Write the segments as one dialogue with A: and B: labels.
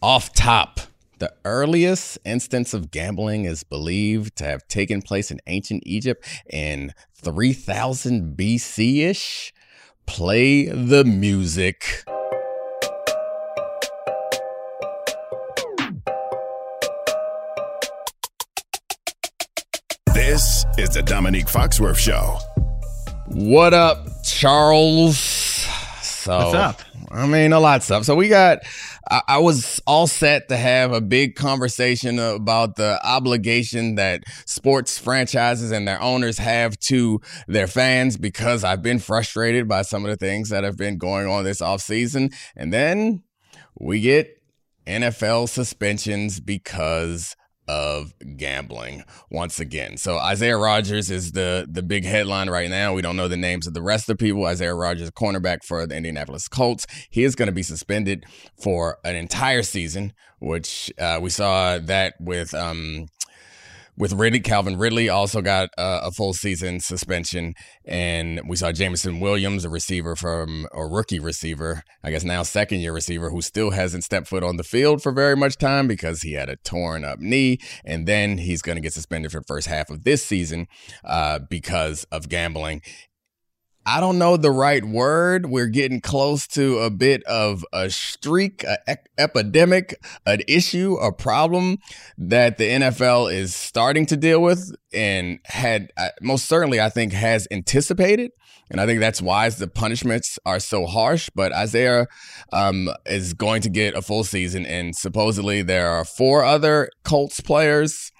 A: Off top, the earliest instance of gambling is believed to have taken place in ancient Egypt in 3000 BC ish. Play the music.
B: This is the Dominique Foxworth Show.
A: What up, Charles? So,
C: What's up?
A: I mean, a lot's stuff. So we got. I, I was all set to have a big conversation about the obligation that sports franchises and their owners have to their fans because I've been frustrated by some of the things that have been going on this offseason. And then we get NFL suspensions because of gambling once again. So Isaiah Rodgers is the the big headline right now. We don't know the names of the rest of the people. Isaiah Rodgers, cornerback for the Indianapolis Colts, he is going to be suspended for an entire season, which uh, we saw that with um, with Ridley, Calvin Ridley also got uh, a full season suspension, and we saw Jameson Williams, a receiver from a rookie receiver, I guess now second year receiver, who still hasn't stepped foot on the field for very much time because he had a torn up knee, and then he's going to get suspended for the first half of this season uh, because of gambling. I don't know the right word. We're getting close to a bit of a streak, an ep- epidemic, an issue, a problem that the NFL is starting to deal with and had most certainly, I think, has anticipated. And I think that's why the punishments are so harsh. But Isaiah um, is going to get a full season, and supposedly there are four other Colts players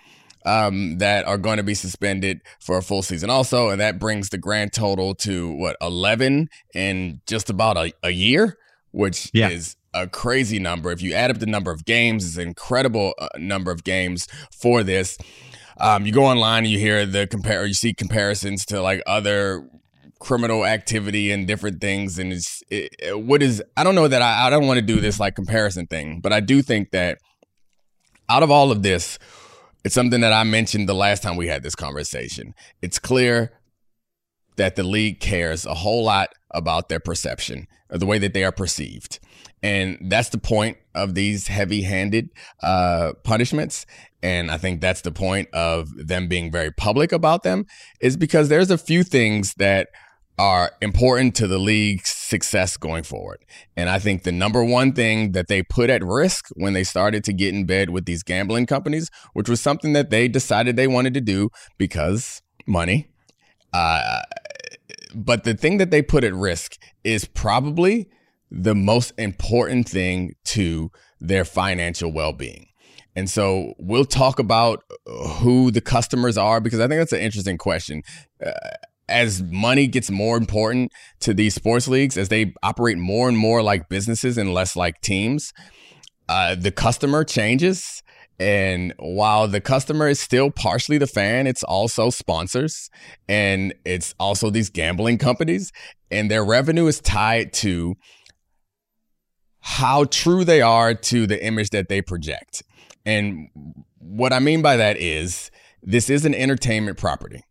A: um, that are going to be suspended for a full season also. And that brings the grand total to what, 11 in just about a, a year, which
C: Yeah.
A: is a crazy number. If you add up the number of games, it's an incredible uh, number of games for this. Um, you go online and you hear the compare, you see comparisons to like other criminal activity and different things. And it's it, it- what is, I don't know that I, I don't want to do this like comparison thing, but I do think that out of all of this, it's something that I mentioned the last time we had this conversation. It's clear that the league cares a whole lot about their perception, or the way that they are perceived. And that's the point of these heavy handed uh, punishments. And I think that's the point of them being very public about them, is because there's a few things that are important to the league's success going forward. And I think the number one thing that they put at risk when they started to get in bed with these gambling companies, which was something that they decided they wanted to do because money. Uh, but the thing that they put at risk is probably the most important thing to their financial well being. And so we'll talk about who the customers are because I think that's an interesting question. Uh, as money gets more important to these sports leagues, as they operate more and more like businesses and less like teams, uh, the customer changes. And while the customer is still partially the fan, it's also sponsors and it's also these gambling companies. And their revenue is tied to how true they are to the image that they project. And what I mean by that is this is an entertainment property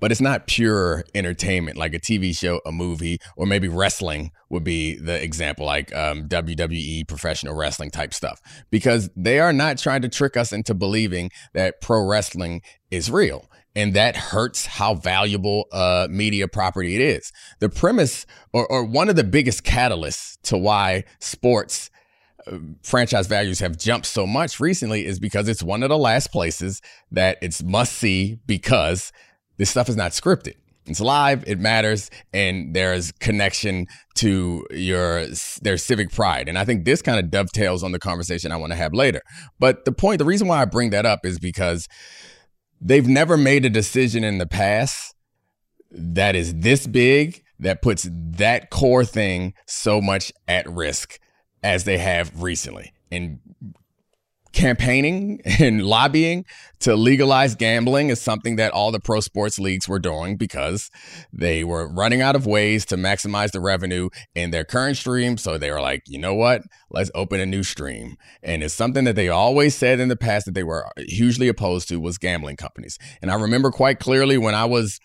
A: but it's not pure entertainment like a TV show, a movie, or maybe wrestling would be the example, like um, WWE professional wrestling type stuff, because they are not trying to trick us into believing that pro wrestling is real. And that hurts how valuable uh, media property it is. The premise, or, or one of the biggest catalysts to why sports uh, franchise values have jumped so much recently is because it's one of the last places that it's must see because this stuff is not scripted. It's live, it matters, and there's connection to your their civic pride. And I think this kind of dovetails on the conversation I want to have later. But the point, the reason why I bring that up is because they've never made a decision in the past that is this big that puts that core thing so much at risk as they have recently. And campaigning and lobbying to legalize gambling is something that all the pro sports leagues were doing because they were running out of ways to maximize the revenue in their current stream. So they were like, you know what? Let's open a new stream. And it's something that they always said in the past that they were hugely opposed to was gambling companies. And I remember quite clearly when I was,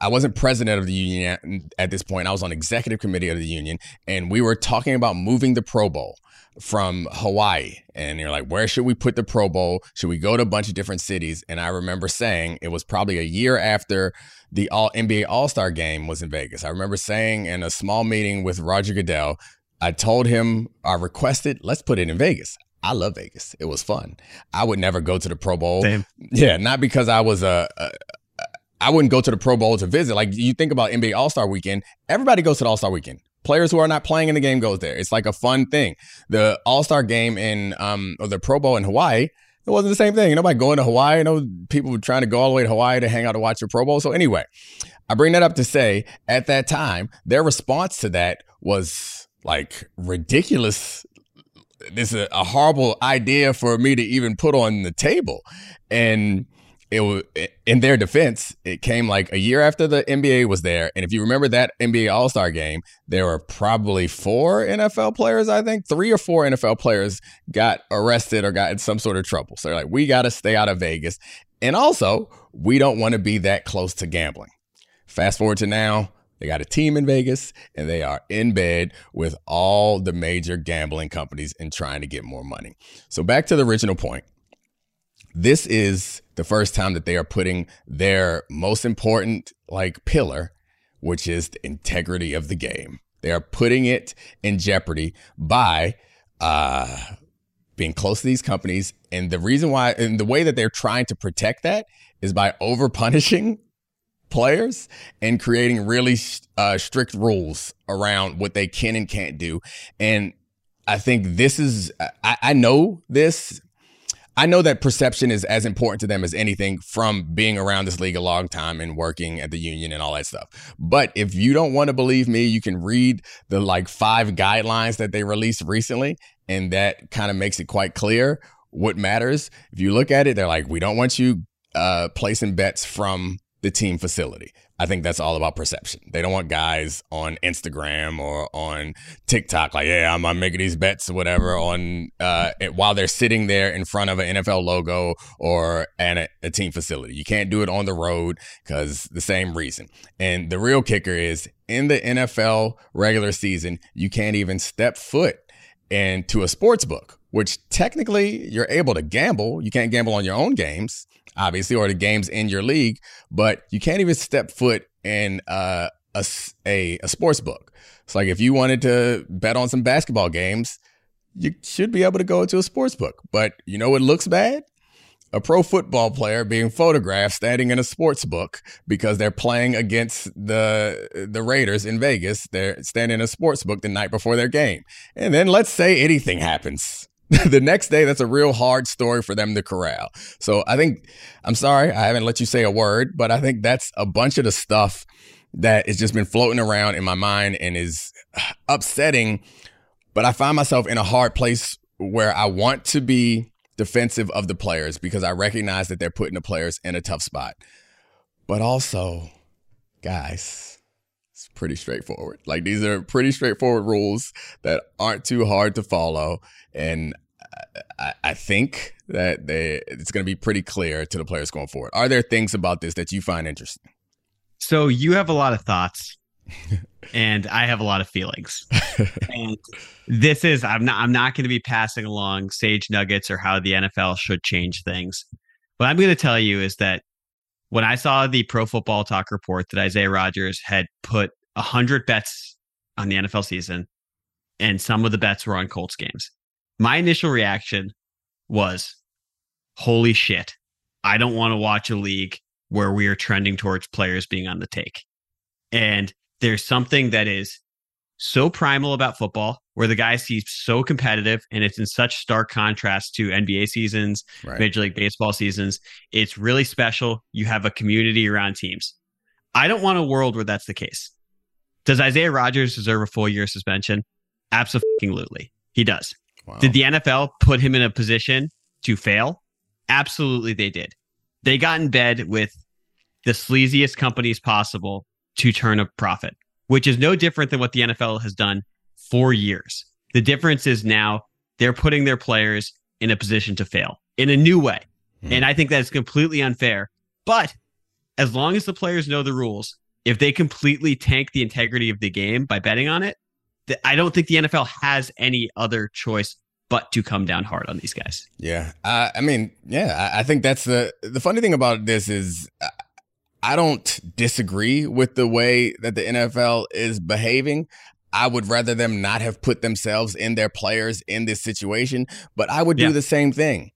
A: I wasn't president of the union at, this point. I was on executive committee of the union and we were talking about moving the Pro Bowl from Hawaii. And you're like, where should we put the Pro Bowl? Should we go to a bunch of different cities? And I remember saying it was probably a year after the All NBA All Star game was in Vegas. I remember saying in a small meeting with Roger Goodell, I told him I requested, let's put it in Vegas. I love Vegas. It was fun. I would never go to the Pro Bowl.
C: Same.
A: Yeah, not because I was a, a I wouldn't go to the Pro Bowl to visit. Like you think about NBA All Star Weekend, everybody goes to the All Star Weekend. Players who are not playing in the game goes there. It's like a fun thing. The All Star game in um or the Pro Bowl in Hawaii, it wasn't the same thing. You know, Nobody going to Hawaii. No people were trying to go all the way to Hawaii to hang out to watch the Pro Bowl. So anyway, I bring that up to say at that time, their response to that was like ridiculous. This is a horrible idea for me to even put on the table. And it was in their defense, it came like a year after the NBA was there. And if you remember that NBA All Star game, there were probably four NFL players, I think, three or four NFL players got arrested or got in some sort of trouble. So they're like, we got to stay out of Vegas. And also, we don't want to be that close to gambling. Fast forward to now, they got a team in Vegas and they are in bed with all the major gambling companies and trying to get more money. So back to the original point. This is the first time that they are putting their most important like pillar, which is the integrity of the game. They are putting it in jeopardy by uh, being close to these companies. And the reason why, and the way that they're trying to protect that is by over punishing players and creating really uh, strict rules around what they can and can't do. And I think this is, I, I know this I know that perception is as important to them as anything from being around this league a long time and working at the union and all that stuff. But if you don't want to believe me, you can read the like five guidelines that they released recently, and that kind of makes it quite clear what matters. If you look at it, they're like, we don't want you uh, placing bets from the team facility. I think that's all about perception. They don't want guys on Instagram or on TikTok like, yeah, I'm, I'm making these bets or whatever on uh, while they're sitting there in front of an NFL logo or at a, a team facility. You can't do it on the road because the same reason. And the real kicker is in the NFL regular season, you can't even step foot into a sports book, which technically you're able to gamble. You can't gamble on your own games obviously, or the games in your league, but you can't even step foot in uh, a, a, a sports book. It's like if you wanted to bet on some basketball games, you should be able to go into a sports book. But you know what looks bad? A pro football player being photographed standing in a sports book because they're playing against the the Raiders in Vegas. They're standing in a sports book the night before their game. And then let's say anything happens the next day, that's a real hard story for them to corral. So I think, I'm sorry, I haven't let you say a word, but I think that's a bunch of the stuff that has just been floating around in my mind and is uh, upsetting. But I find myself in a hard place where I want to be defensive of the players because I recognize that they're putting the players in a tough spot. But also, guys, it's pretty straightforward. Like these are pretty straightforward rules that aren't too hard to follow. And I, I think that they, it's going to be pretty clear to the players going forward. Are there things about this that you find interesting?
C: So you have a lot of thoughts, and I have a lot of feelings. and this is I'm not I'm not going to be passing along sage nuggets or how the NFL should change things. What I'm going to tell you is that when I saw the Pro Football Talk report that Isaiah Rodgers had put hundred bets on the NFL season, and some of the bets were on Colts games my initial reaction was, holy shit, I don't want to watch a league where we are trending towards players being on the take. And there's something that is so primal about football where the guys seem so competitive and it's in such stark contrast to NBA seasons, right. Major League Baseball seasons. It's really special. You have a community around teams. I don't want a world where that's the case. Does Isaiah Rodgers deserve a full year suspension? Absolutely. He does. Wow. Did the NFL put him in a position to fail? Absolutely, they did. They got in bed with the sleaziest companies possible to turn a profit, which is no different than what the NFL has done for years. The difference is now they're putting their players in a position to fail in a new way. Hmm. And I think that's completely unfair. But as long as the players know the rules, if they completely tank the integrity of the game by betting on it, I don't think the NFL has any other choice but to come down hard on these guys.
A: Yeah, uh, I mean, yeah, I, I, think that's the the funny thing about this is I don't disagree with the way that the NFL is behaving. I would rather them not have put themselves and their players in this situation, but I would do yeah. the same thing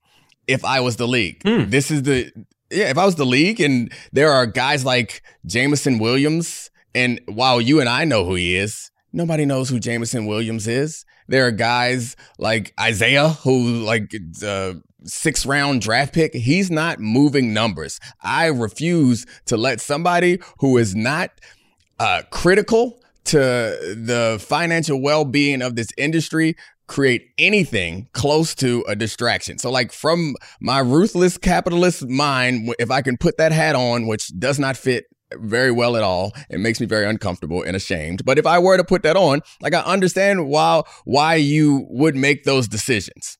A: if I was the league. Mm. This is the yeah, if I was the league and there are guys like Jameson Williams, and while you and I know who he is, nobody knows who Jameson Williams is. There are guys like Isaiah who like uh, six round draft pick. He's not moving numbers. I refuse to let somebody who is not uh, critical to the financial well being of this industry create anything close to a distraction. So, like, from my ruthless capitalist mind, if I can put that hat on, which does not fit very well at all. It makes me very uncomfortable and ashamed. But if I were to put that on, like I understand why why you would make those decisions.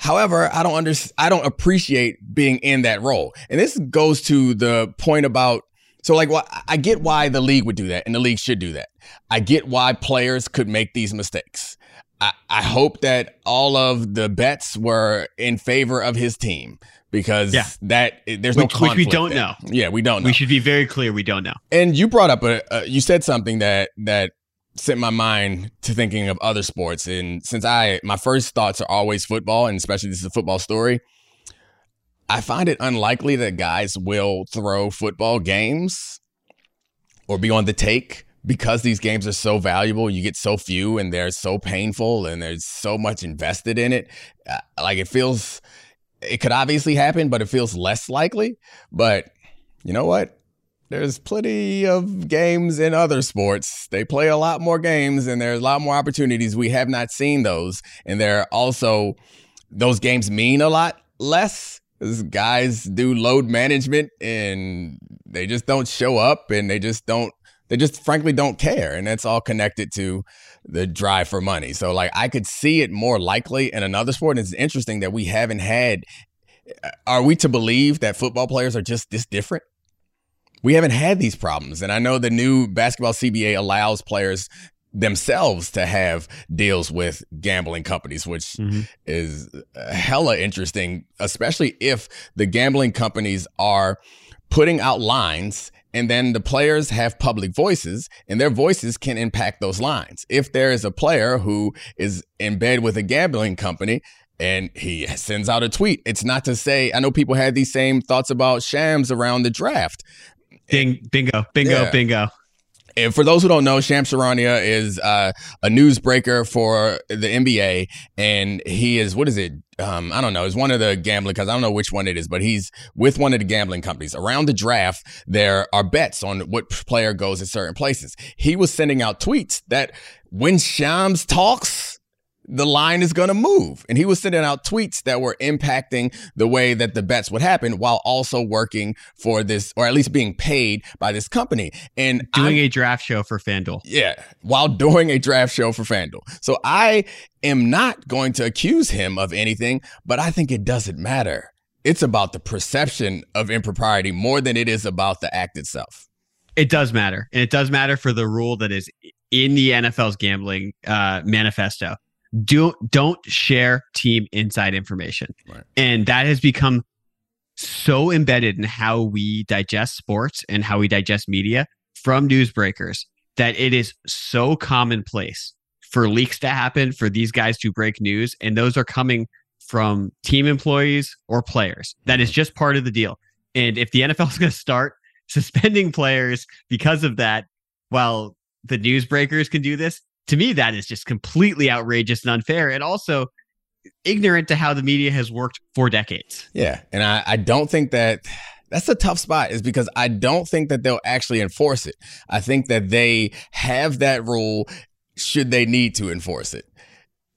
A: However, I don't under, I don't appreciate being in that role. And this goes to the point about so like well, I get why the league would do that and the league should do that. I get why players could make these mistakes. I, I hope that all of the bets were in favor of his team because yeah. that there's
C: which,
A: no
C: which we don't
A: there.
C: know.
A: Yeah, we don't know.
C: We should be very clear. We don't know.
A: And you brought up a, a you said something that that sent my mind to thinking of other sports. And since I my first thoughts are always football, and especially this is a football story, I find it unlikely that guys will throw football games or be on the take because these games are so valuable, you get so few and they're so painful and there's so much invested in it. Uh, like it feels, it could obviously happen, but it feels less likely. But you know what? There's plenty of games in other sports. They play a lot more games and there's a lot more opportunities. We have not seen those. And they're also, those games mean a lot less. Guys do load management and they just don't show up and they just don't they just frankly don't care and that's all connected to the drive for money so like i could see it more likely in another sport and it's interesting that we haven't had uh, are we to believe that football players are just this different we haven't had these problems and i know the new basketball cba allows players themselves to have deals with gambling companies, which mm-hmm. is hella interesting, especially if the gambling companies are putting out lines and then the players have public voices and their voices can impact those lines. If there is a player who is in bed with a gambling company and he sends out a tweet, it's not to say, I know people had these same thoughts about Shams around the draft.
C: Bing, bingo, bingo, yeah. bingo.
A: And for those who don't know, Shams Charania is uh, a newsbreaker for the NBA, and he is what is it? Um, I don't know. It's one of the gambling because I don't know which one it is, but he's with one of the gambling companies. Around the draft, there are bets on what player goes at certain places. He was sending out tweets that when Shams talks, the line is going to move. And he was sending out tweets that were impacting the way that the bets would happen while also working for this, or at least being paid by this company. And
C: doing I'm, a draft show for FanDuel.
A: Yeah, while doing a draft show for FanDuel. So I am not going to accuse him of anything, but I think it doesn't matter. It's about the perception of impropriety more than it is about the act itself.
C: It does matter. And it does matter for the rule that is in the NFL's gambling uh, manifesto do don't share team inside information. Right. And that has become so embedded in how we digest sports and how we digest media from newsbreakers that it is so commonplace for leaks to happen for these guys to break news and those are coming from team employees or players that is mm-hmm. just part of the deal and if the NFL is going to start suspending players because of that while the newsbreakers can do this to me, that is just completely outrageous and unfair. And also ignorant to how the media has worked for decades.
A: Yeah. And I, I don't think that that's a tough spot is because I don't think that they'll actually enforce it. I think that they have that rule should they need to enforce it.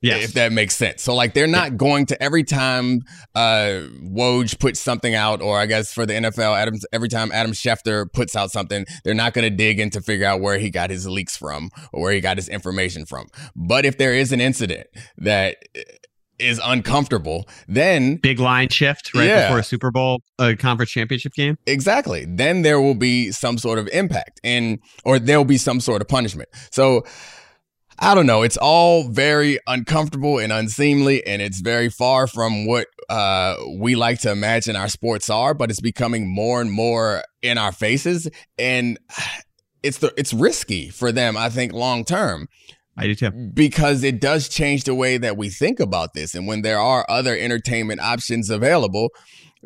A: Yes. If that makes sense. So like they're not yeah. going to every time uh Woj puts something out, or I guess for the NFL, Adam every time Adam Schefter puts out something, they're not gonna dig in to figure out where he got his leaks from or where he got his information from. But if there is an incident that is uncomfortable, then
C: big line shift right yeah, before a Super Bowl, a conference championship game.
A: Exactly. Then there will be some sort of impact and or there will be some sort of punishment. So I don't know. It's all very uncomfortable and unseemly, and it's very far from what uh, we like to imagine our sports are. But it's becoming more and more in our faces, and it's the it's risky for them. I think long term.
C: I do too.
A: Because it does change the way that we think about this. And when there are other entertainment options available,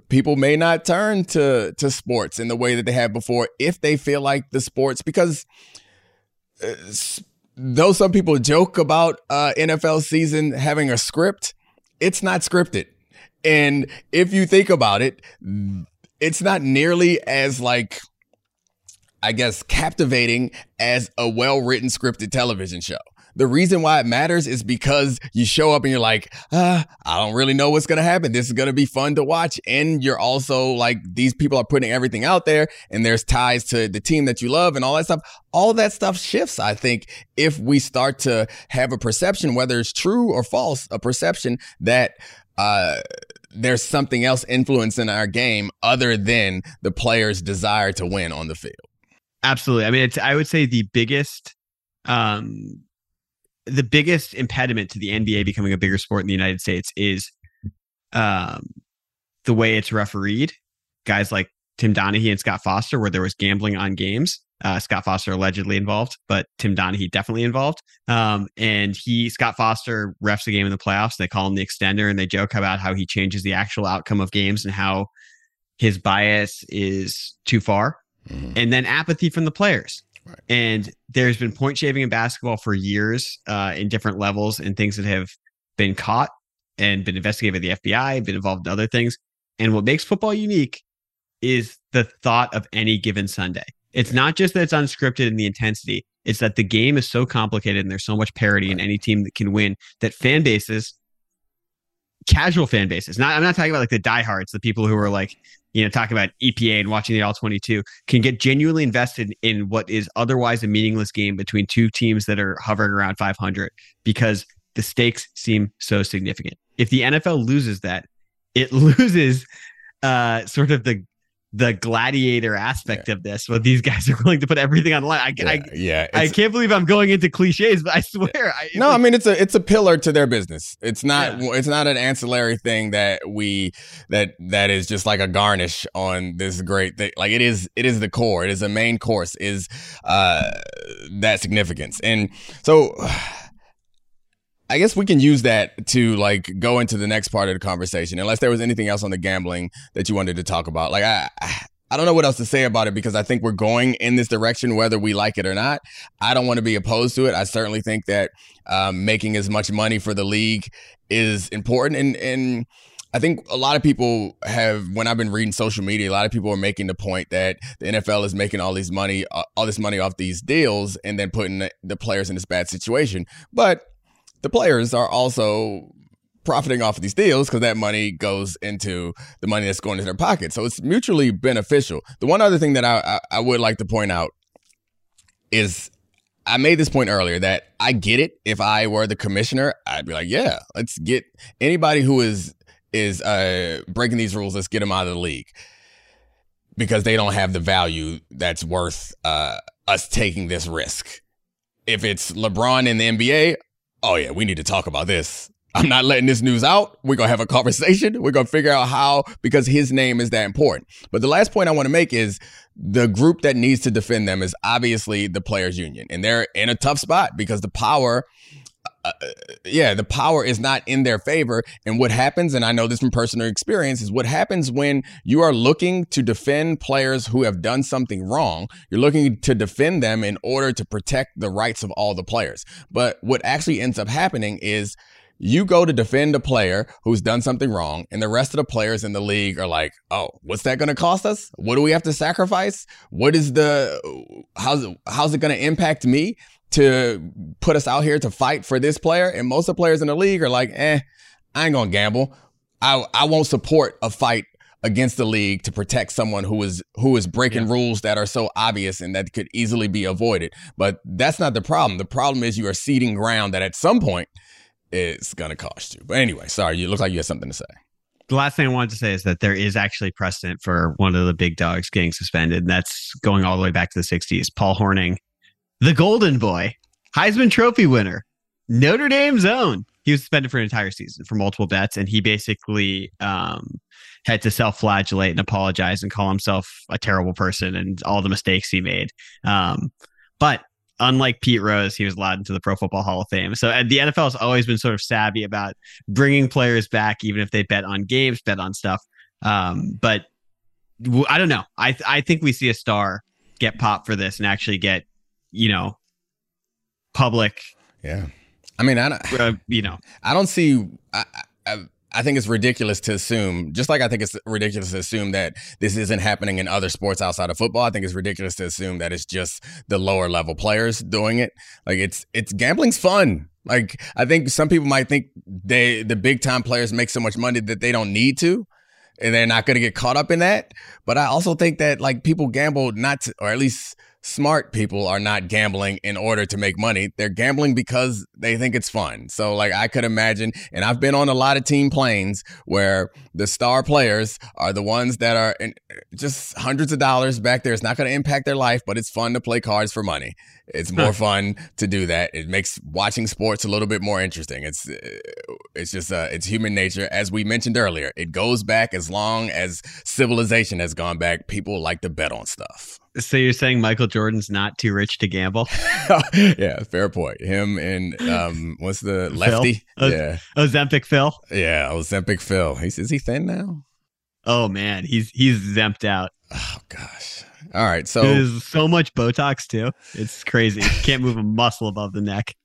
A: people may not turn to to sports in the way that they have before if they feel like the sports because uh, though some people joke about uh, NFL season having a script, it's not scripted. And if you think about it, it's not nearly as like I guess captivating as a well-written scripted television show. The reason why it matters is because you show up and you're like, uh, I don't really know what's going to happen. This is going to be fun to watch. And you're also like, these people are putting everything out there and there's ties to the team that you love and all that stuff. All that stuff shifts, I think, if we start to have a perception, whether it's true or false, a perception that, uh, there's something else influencing our game other than the player's desire to win on the field.
C: Absolutely. I mean, I would say the biggest um the biggest impediment to the NBA becoming a bigger sport in the United States is um, the way it's refereed. Guys like Tim Donaghy and Scott Foster, where there was gambling on games. Uh, Scott Foster allegedly involved, but Tim Donaghy definitely involved. Um, and he, Scott Foster, refs a game in the playoffs. They call him the extender, and they joke about how he changes the actual outcome of games and how his bias is too far. Mm-hmm. And then apathy from the players. Right. And there's been point shaving in basketball for years uh, in different levels and things that have been caught and been investigated by the FBI, been involved in other things. And what makes football unique is the thought of any given Sunday. It's not just that it's unscripted in the intensity, it's that the game is so complicated and there's so much parity right. in any team that can win that fan bases casual fan bases. Not I'm not talking about like the diehards, the people who are like, you know, talking about EPA and watching the all 22 can get genuinely invested in what is otherwise a meaningless game between two teams that are hovering around 500 because the stakes seem so significant. If the NFL loses that, it loses uh, sort of the the gladiator aspect yeah. of this where these guys are willing to put everything on the line. I,
A: yeah,
C: I,
A: yeah,
C: I can't believe I'm going into cliches, but I swear. Yeah.
A: I, no, I mean it's a it's a pillar to their business. It's not it's not an ancillary thing that we that that is just like a garnish on this great thing. Like it is it is the core. It is a main course. Is uh that significance and so. I guess we can use that to like go into the next part of the conversation, unless there was anything else on the gambling that you wanted to talk about. Like I, I don't know what else to say about it because I think we're going in this direction, whether we like it or not. I don't want to be opposed to it. I certainly think that um, making as much money for the league is important, and and I think a lot of people have, when I've been reading social media, a lot of people are making the point that the NFL is making all these money, uh, all this money off these deals, and then putting the, the players in this bad situation, but the players are also profiting off of these deals because that money goes into the money that's going into their pocket. So it's mutually beneficial. The one other thing that I, I, I would like to point out is I made this point earlier that I get it. If I were the commissioner, I'd be like, yeah, let's get anybody who is is uh, breaking these rules. Let's get them out of the league because they don't have the value that's worth uh, us taking this risk. If it's LeBron in the NBA, oh yeah, we need to talk about this. I'm not letting this news out. We're going to have a conversation. We're going to figure out how, because his name is that important. But the last point I want to make is the group that needs to defend them is obviously the players union. And they're in a tough spot because the power uh, yeah, the power is not in their favor. And what happens, and I know this from personal experience, is what happens when you are looking to defend players who have done something wrong. You're looking to defend them in order to protect the rights of all the players. But what actually ends up happening is you go to defend a player who's done something wrong, and the rest of the players in the league are like, "Oh, what's that going to cost us? What do we have to sacrifice? What is the how's how's it going to impact me?" To put us out here to fight for this player. And most of the players in the league are like, eh, I ain't gonna gamble. I I won't support a fight against the league to protect someone who is who is breaking yeah. rules that are so obvious and that could easily be avoided. But that's not the problem. The problem is you are ceding ground that at some point it's gonna cost you. But anyway, sorry, you look like you had something to say.
C: The last thing I wanted to say is that there is actually precedent for one of the big dogs getting suspended. And that's going all the way back to the 60s. Paul Hornung the Golden Boy, Heisman Trophy winner, Notre Dame's own. He was suspended for an entire season for multiple bets, and he basically um, had to self-flagellate and apologize and call himself a terrible person and all the mistakes he made. Um, but unlike Pete Rose, he was allowed into the Pro Football Hall of Fame. So the NFL has always been sort of savvy about bringing players back, even if they bet on games, bet on stuff. Um, but I don't know. I I think we see a star get popped for this and actually get you know public.
A: Yeah, I mean, I don't,
C: uh, you know,
A: I don't see. I, I, I think it's ridiculous to assume, just like I think it's ridiculous to assume that this isn't happening in other sports outside of football. I think it's ridiculous to assume that it's just the lower level players doing it. Like it's it's gambling's fun. Like I think some people might think they the big time players make so much money that they don't need to and they're not going to get caught up in that. But I also think that like people gamble not to, or at least smart people are not gambling in order to make money. They're gambling because they think it's fun. So like I could imagine, and I've been on a lot of team planes where the star players are the ones that are in, just hundreds of dollars back there. It's not going to impact their life, but it's fun to play cards for money. It's more fun to do that. It makes watching sports a little bit more interesting. It's it's just uh, it's human nature, as we mentioned earlier. It goes back as long as civilization has gone back. People like to bet on stuff.
C: So you're saying Michael Jordan's not too rich to gamble?
A: yeah, fair point. Him and um, what's the lefty?
C: Phil? Yeah, Ozempic Phil.
A: Yeah, Ozempic Phil. He's is he thin now?
C: Oh man, he's he's zemped out.
A: Oh gosh. All right, so
C: there's so much Botox too. It's crazy. Can't move a muscle above the neck.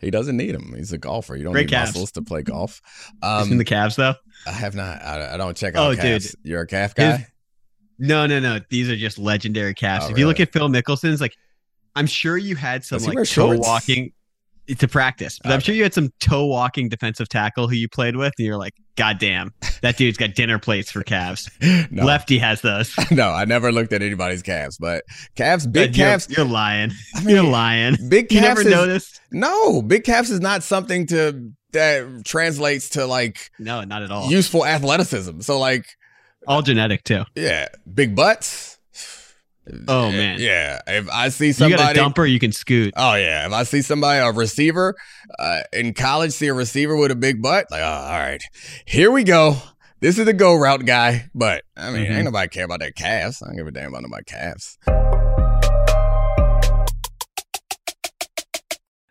A: He doesn't need him. He's a golfer. You don't Great need calves. muscles to play golf.
C: Um, in the calves though?
A: I have not. I, I don't check out. Oh, calves. dude, you're a calf guy. His,
C: no, no, no. These are just legendary calves. Oh, if really? you look at Phil Mickelson's, like I'm sure you had some like toe shorts? walking to practice. But okay. I'm sure you had some toe walking defensive tackle who you played with, and you're like, God damn, that dude's got dinner plates for calves. no. Lefty has those.
A: no, I never looked at anybody's calves, but calves, big
C: you're,
A: calves.
C: You're, lying. I mean, you're lying.
A: Big calves.
C: You never
A: is,
C: noticed?
A: No, big calves is not something to that translates to like
C: no, not at all
A: useful athleticism. So like
C: all genetic too.
A: Yeah, big butts
C: Oh man,
A: yeah. If I see somebody,
C: you got a dumper, you can scoot.
A: Oh yeah. If I see somebody, a receiver uh, in college, see a receiver with a big butt, like, oh, all right, here we go. This is the go route guy. But I mean, mm-hmm. ain't nobody care about their calves. I don't give a damn about my calves.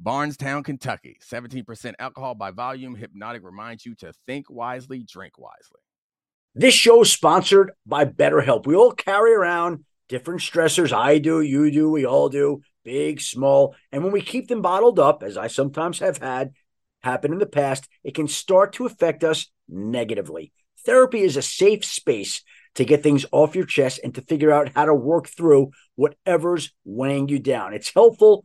A: Bardstown, Kentucky. 17% alcohol by volume. Hypnotic reminds you to think wisely, drink wisely.
D: This show is sponsored by BetterHelp. We all carry around different stressors. I do, you do, we all do, big, small. And when we keep them bottled up, as I sometimes have had happen in the past, it can start to affect us negatively. Therapy is a safe space to get things off your chest and to figure out how to work through whatever's weighing you down. It's helpful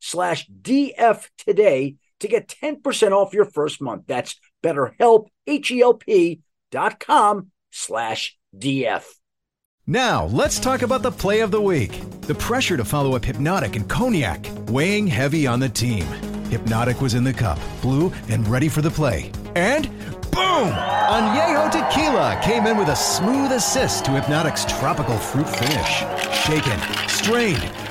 D: slash DF today to get 10% off your first month. That's betterhelp, H-E-L-P dot com slash DF.
E: Now, let's talk about the play of the week. The pressure to follow up Hypnotic and Cognac, weighing heavy on the team. Hypnotic was in the cup, blue, and ready for the play. And boom! Añejo Tequila came in with a smooth assist to Hypnotic's tropical fruit finish. Shaken, strained,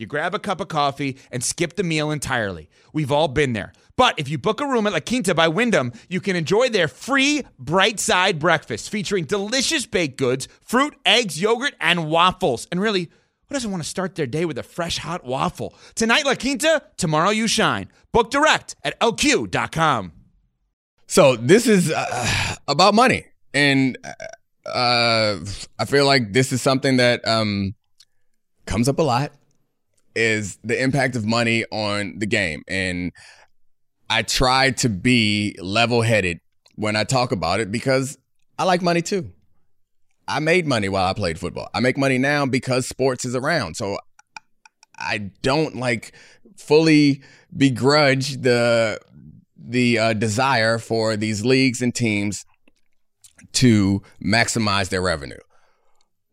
F: You grab a cup of coffee and skip the meal entirely. We've all been there. But if you book a room at La Quinta by Wyndham, you can enjoy their free bright side breakfast featuring delicious baked goods, fruit, eggs, yogurt, and waffles. And really, who doesn't want to start their day with a fresh hot waffle? Tonight, La Quinta, tomorrow, you shine. Book direct at lq.com.
A: So this is uh, about money, and uh, I feel like this is something that um, comes up a lot. Is the impact of money on the game, and I try to be level-headed when I talk about it because I like money too. I made money while I played football. I make money now because sports is around. So I don't like fully begrudge the the uh, desire for these leagues and teams to maximize their revenue.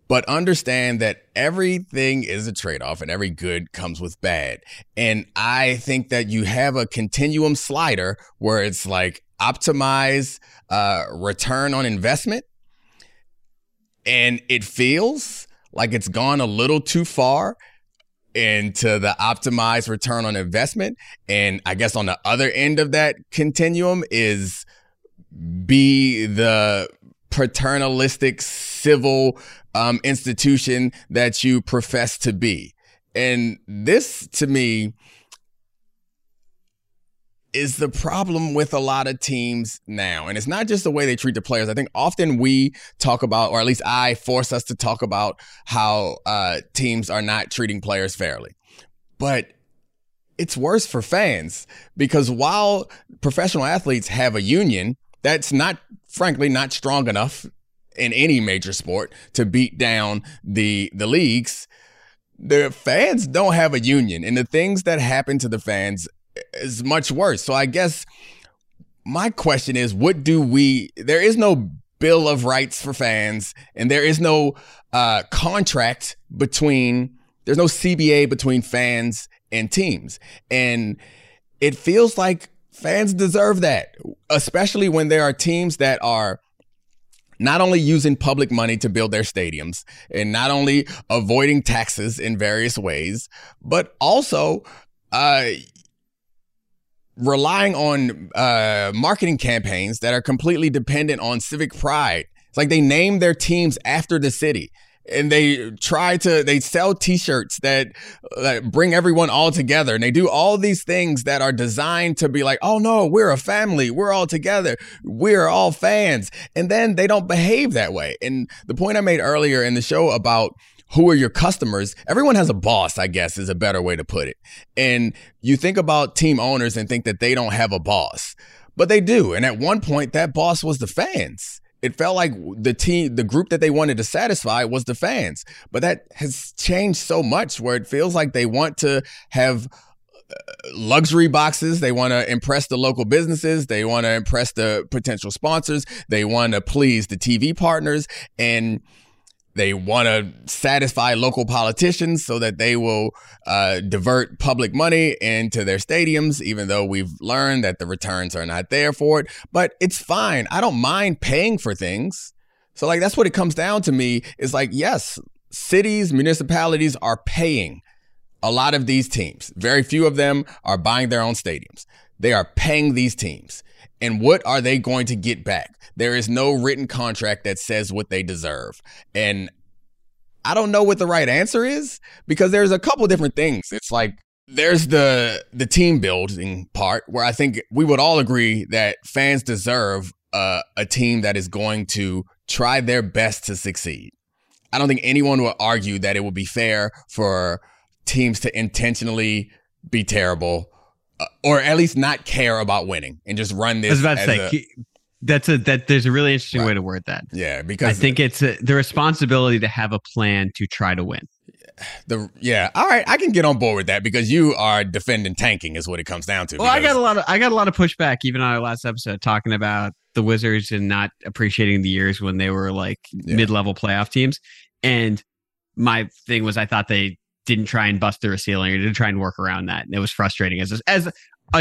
A: But understand that everything is a trade off and every good comes with bad. And I think that you have a continuum slider where it's like optimize uh, return on investment. And it feels like it's gone a little too far into the optimized return on investment. And I guess on the other end of that continuum is be the paternalistic civil um, institution that you profess to be. And this to me is the problem with a lot of teams now. And it's not just the way they treat the players. I think often we talk about, or at least I force us to talk about how uh, teams are not treating players fairly. But it's worse for fans because while professional athletes have a union, that's not, frankly, not strong enough in any major sport to beat down the the leagues. The fans don't have a union, and the things that happen to the fans is much worse. So I guess my question is what do we there is no bill of rights for fans and there is no uh, contract between there's no CBA between fans and teams. And it feels like fans deserve that, especially when there are teams that are not only using public money to build their stadiums and not only avoiding taxes in various ways, but also uh, relying on uh, marketing campaigns that are completely dependent on civic pride. It's like they name their teams after the city and they try to they sell t-shirts that, that bring everyone all together and they do all these things that are designed to be like oh no we're a family we're all together we're all fans and then they don't behave that way and the point i made earlier in the show about who are your customers? Everyone has a boss, I guess is a better way to put it. And you think about team owners and think that they don't have a boss, but they do. And at one point, that boss was the fans. It felt like the team, the group that they wanted to satisfy was the fans. But that has changed so much where it feels like they want to have uh, luxury boxes. They want to impress the local businesses. They want to impress the potential sponsors. They want to please the TV partners. And they want to satisfy local politicians so that they will uh, divert public money into their stadiums, even though we've learned that the returns are not there for it. But it's fine. I don't mind paying for things. So, like, that's what it comes down to me is like, yes, cities, municipalities are paying a lot of these teams. Very few of them are buying their own stadiums. They are paying these teams. And what are they going to get back? There is no written contract that says what they deserve. And I don't know what the right answer is because there's a couple different things. It's like there's the the team building part where I think we would all agree that fans deserve uh, a team that is going to try their best to succeed. I don't think anyone would argue that it would be fair for teams to intentionally be terrible uh, or at least not care about winning and just run this.
C: I was about to say, a, that's a that there's a really interesting right. way to word that.
A: Yeah, because
C: I think it's a, the responsibility to have a plan to try to win.
A: The yeah, all right, I can get on board with that because you are defending tanking is what it comes down to.
C: Well, I got a lot of I got a lot of pushback even on our last episode talking about the Wizards and not appreciating the years when they were like yeah. mid-level playoff teams. And my thing was I thought they didn't try and bust through a ceiling or didn't try and work around that. And it was frustrating as a, as a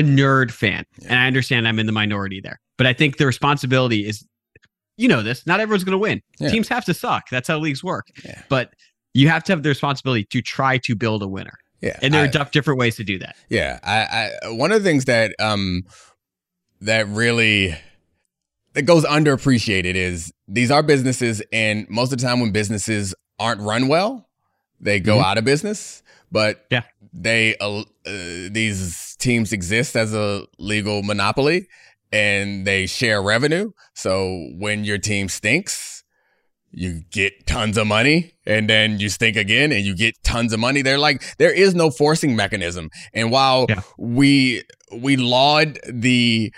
C: nerd fan. Yeah. And I understand I'm in the minority there. But I think the responsibility is, you know, this. Not everyone's going to win.
A: Yeah.
C: Teams have to suck. That's how leagues work.
A: Yeah.
C: But you have to have the responsibility to try to build a winner.
A: Yeah,
C: And there
A: I-
C: are different ways to do that.
A: Yeah, I, I one of the things that um that really that goes underappreciated is these are businesses, and most of the time when businesses aren't run well, they go
C: Mhm.
A: out of business. But
C: Yeah.
A: they uh, these teams exist as a legal monopoly, and they share revenue. So when your team stinks. You get tons of money and then you stink again and you get tons of money. They're like, there is no forcing mechanism. And while
C: Yeah.
A: we we laud the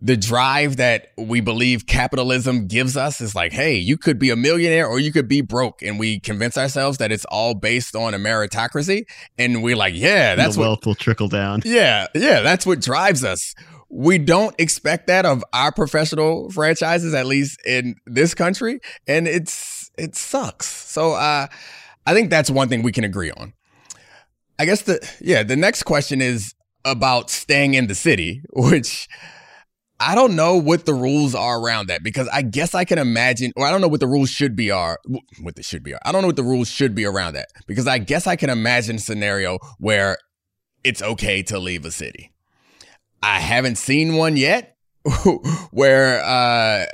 A: the drive that we believe capitalism gives us is like, hey, you could be a millionaire or you could be broke. And we convince ourselves that it's all based on a meritocracy. And we're like, yeah, that's
C: the
A: what
C: wealth will trickle down.
A: yeah, yeah, that's what drives us. We don't expect that of our professional franchises, at least in this country, and it's it sucks. So uh, I think that's one thing we can agree on. I guess the yeah, the next question is about staying in the city, which I don't know what the rules are around that because I guess I can imagine, or I don't know what the rules should be are, what they should be are. I don't know what the rules should be around that because I guess I can imagine scenario where it's okay to leave a city. I haven't seen one yet where, uh,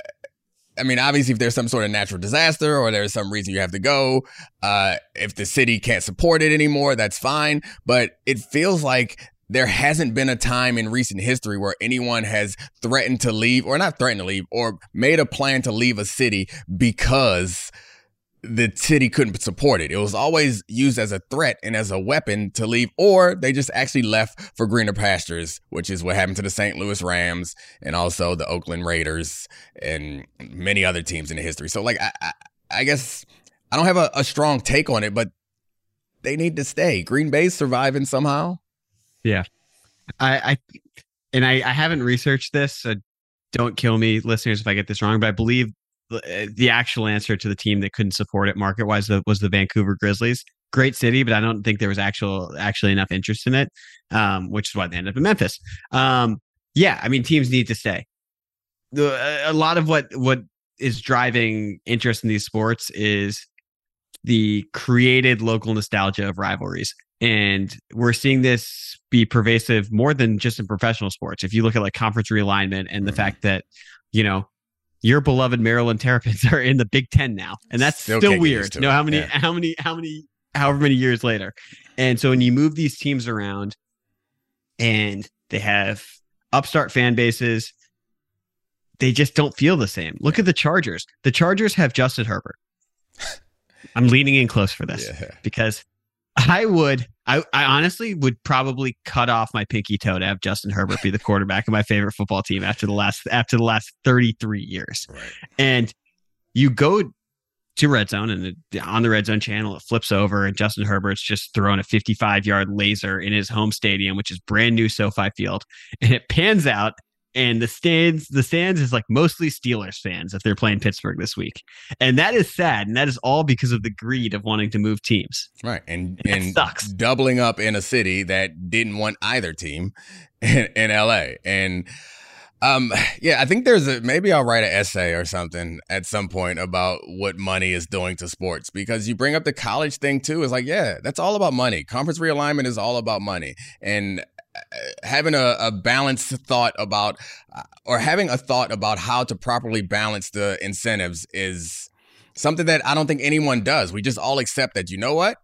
A: I mean, obviously, if there's some sort of natural disaster or there's some reason you have to go, uh, if the city can't support it anymore, that's fine. But it feels like there hasn't been a time in recent history where anyone has threatened to leave, or not threatened to leave, or made a plan to leave a city because the city couldn't support it. It was always used as a threat and as a weapon to leave, or they just actually left for greener pastures, which is what happened to the St. Louis Rams and also the Oakland Raiders and many other teams in the history. So, like, I, I, I guess I don't have a, a strong take on it, but they need to stay. Green Bay's surviving somehow.
C: I, I and I, I haven't researched this, so don't kill me, listeners, if I get this wrong. But I believe the, the actual answer to the team that couldn't support it market wise was the Vancouver Grizzlies. Great city, but I don't think there was actual actually enough interest in it, um, which is why they ended up in Memphis. Um, yeah, I mean teams need to stay. A lot of what what is driving interest in these sports is the created local nostalgia of rivalries. And we're seeing this be pervasive more than just in professional sports. If you look at like conference realignment and the
A: Mhm.
C: fact that, you know, your beloved Maryland Terrapins are in the Big Ten now. And that's
A: Still
C: still,
A: can't get used
C: weird.
A: to
C: You know, how many,
A: Yeah.
C: how many, how many, however many years later. And so when you move these teams around and they have upstart fan bases, they just don't feel the same. Look at the Chargers. The Chargers have Justin Herbert. I'm leaning in close for this
A: Yeah.
C: because I would, I, I honestly would probably cut off my pinky toe to have Justin Herbert be the quarterback of my favorite football team after the last after the last 33 years.
A: Right.
C: And you go to red zone and it, on the red zone channel, it flips over and Justin Herbert's just throwing a 55 yard laser in his home stadium, which is brand new SoFi Field, and it pans out. And the stands, the stands is like mostly Steelers fans if they're playing Pittsburgh this week, and that is sad. And that is all because of the greed of wanting to move teams.
A: Right. And
C: That
A: and
C: sucks.
A: doubling up in a city that didn't want either team in, in LA. And um yeah, I think there's a maybe I'll write an essay or something at some point about what money is doing to sports because you bring up the college thing too. It's like, yeah, that's all about money. Conference realignment is all about money. And having a, a balanced thought about uh, or having a thought about how to properly balance the incentives is something that I don't think anyone does. We just all accept that, you know what?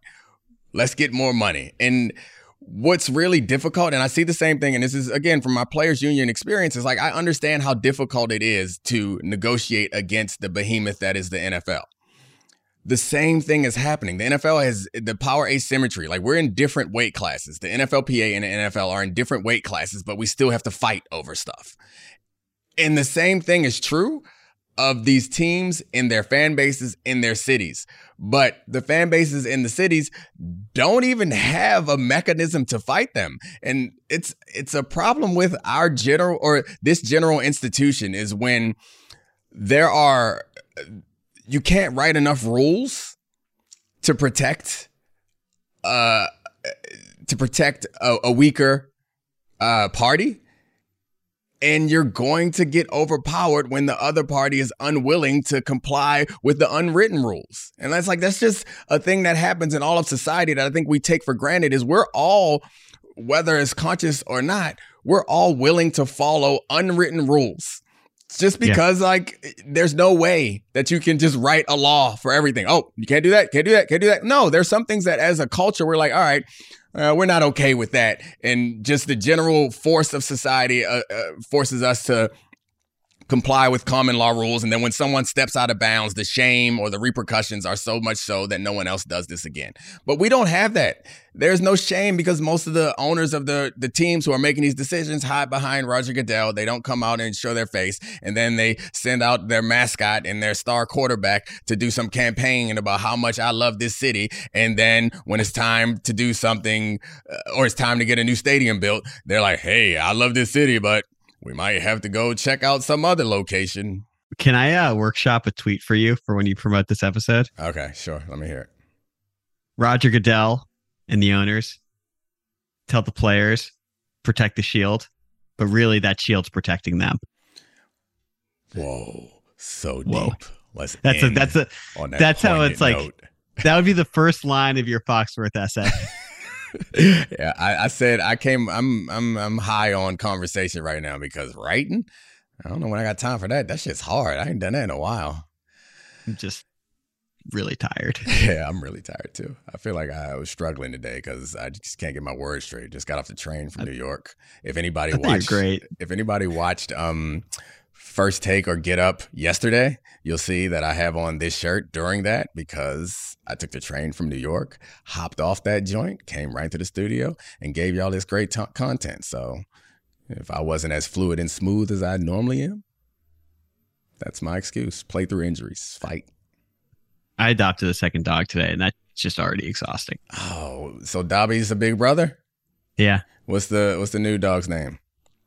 A: Let's get more money. And what's really difficult, and I see the same thing, and this is again from my players union experience, is like I understand how difficult it is to negotiate against the behemoth that is the NFL. The same thing is happening. The NFL has the power asymmetry. Like we're in different weight classes. The NFLPA and the NFL are in different weight classes, but we still have to fight over stuff. And the same thing is true of these teams in their fan bases in their cities. But the fan bases in the cities don't even have a mechanism to fight them. And it's it's a problem with our general or this general institution is when there are you can't write enough rules to protect uh to protect a, a weaker uh party and you're going to get overpowered when the other party is unwilling to comply with the unwritten rules. And that's like that's just a thing that happens in all of society that I think we take for granted is we're all whether it's conscious or not, we're all willing to follow unwritten rules. Just because yeah. like there's no way that you can just write a law for everything. Oh, you can't do that, can't do that, can't do that. No, there's some things that as a culture we're like, all right, uh, we're not okay with that. And just the general force of society uh, uh, forces us to comply with common law rules. And then when someone steps out of bounds, the shame or the repercussions are so much so that no one else does this again. But we don't have that. There's no shame because most of the owners of the, the teams who are making these decisions hide behind Roger Goodell. They don't come out and show their face. And then they send out their mascot and their star quarterback to do some campaigning about how much I love this city. And then when it's time to do something uh, or it's time to get a new stadium built, they're like, hey, I love this city, but we might have to go check out some other location.
C: Can I uh, workshop a tweet for you for when you promote this episode?
A: Okay, sure. Let me hear it.
C: Roger Goodell and the owners tell the players protect the shield, but really that shield's protecting them.
A: Whoa, so Whoa. deep.
C: Let's that's a that's a that that's how it's note. like. That would be the first line of your Foxworth essay.
A: yeah, I, I, said I came. I'm I'm I'm high on conversation right now because writing. I don't know when I got time for that. That shit's hard. I ain't done that in a while.
C: I'm just really tired.
A: Yeah, I'm really tired too. I feel like I was struggling today because I just can't get my words straight. Just got off the train from New York. If anybody watched,
C: great.
A: If anybody watched, um, first take or get up yesterday, you'll see that I have on this shirt during that because I took the train from New York, hopped off that joint, came right to the studio, and gave y'all this great t- content. So if I wasn't as fluid and smooth as I normally am, that's my excuse. Play through injuries, fight.
C: I adopted a second dog today, and that's just already exhausting.
A: Oh, so Dobby's a big brother?
C: Yeah.
A: What's the What's the new dog's name?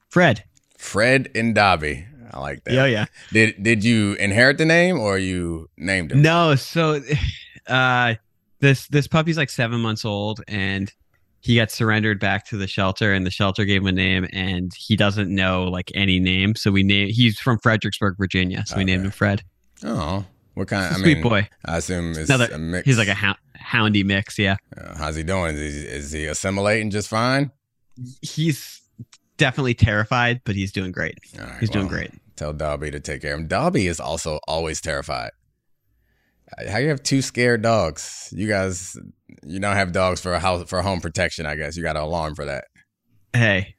C: Fred.
A: Fred and Dobby. I like that.
C: Yeah, yeah.
A: Did Did you inherit the name or you named him?
C: No. So, uh, this this puppy's like seven months old, and he got surrendered back to the shelter, and the shelter gave him a name, and he doesn't know like any name, so we name. He's from Fredericksburg, Virginia, so okay. we named him Fred.
A: Oh, what kind? I
C: sweet
A: mean,
C: boy.
A: I assume it's Another, a mix.
C: He's like a houndy mix. Yeah.
A: Uh, how's he doing? Is he, is he assimilating just fine?
C: He's definitely terrified, but he's doing great. Right, he's well, doing great.
A: Tell Dobby to take care of him. Dobby is also always terrified. How you have two scared dogs? You guys, you don't have dogs for house for home protection. I guess you got an alarm for that.
C: Hey,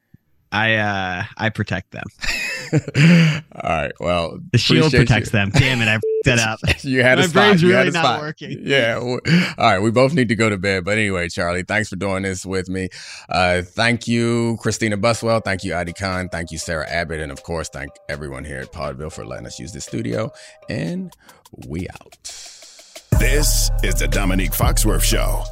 C: I uh I protect them.
A: All right. Well,
C: the shield protects you. them. Damn it! I that up.
A: you had
C: My
A: a spot.
C: brain's
A: you
C: really not spot. working.
A: Yeah. All right. We both need to go to bed. But anyway, Charlie, thanks for doing this with me. Uh, thank you, Christina Buswell. Thank you, Adi Khan. Thank you, Sarah Abbott. And of course, thank everyone here at Podville for letting us use the studio. And we out.
B: This is the Dominique Foxworth Show.